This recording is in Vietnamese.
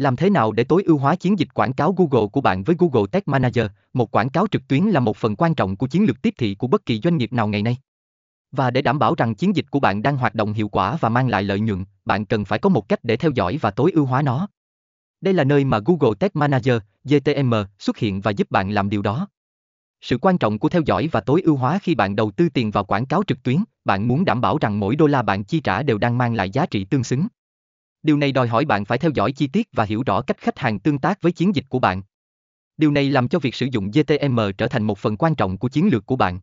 Làm thế nào để tối ưu hóa chiến dịch quảng cáo Google của bạn với Google Tag Manager? Một quảng cáo trực tuyến là một phần quan trọng của chiến lược tiếp thị của bất kỳ doanh nghiệp nào ngày nay. Và để đảm bảo rằng chiến dịch của bạn đang hoạt động hiệu quả và mang lại lợi nhuận, bạn cần phải có một cách để theo dõi và tối ưu hóa nó. Đây là nơi mà Google Tag Manager, GTM, xuất hiện và giúp bạn làm điều đó. Sự quan trọng của theo dõi và tối ưu hóa khi bạn đầu tư tiền vào quảng cáo trực tuyến, bạn muốn đảm bảo rằng mỗi đô la bạn chi trả đều đang mang lại giá trị tương xứng. Điều này đòi hỏi bạn phải theo dõi chi tiết và hiểu rõ cách khách hàng tương tác với chiến dịch của bạn. Điều này làm cho việc sử dụng GTM trở thành một phần quan trọng của chiến lược của bạn.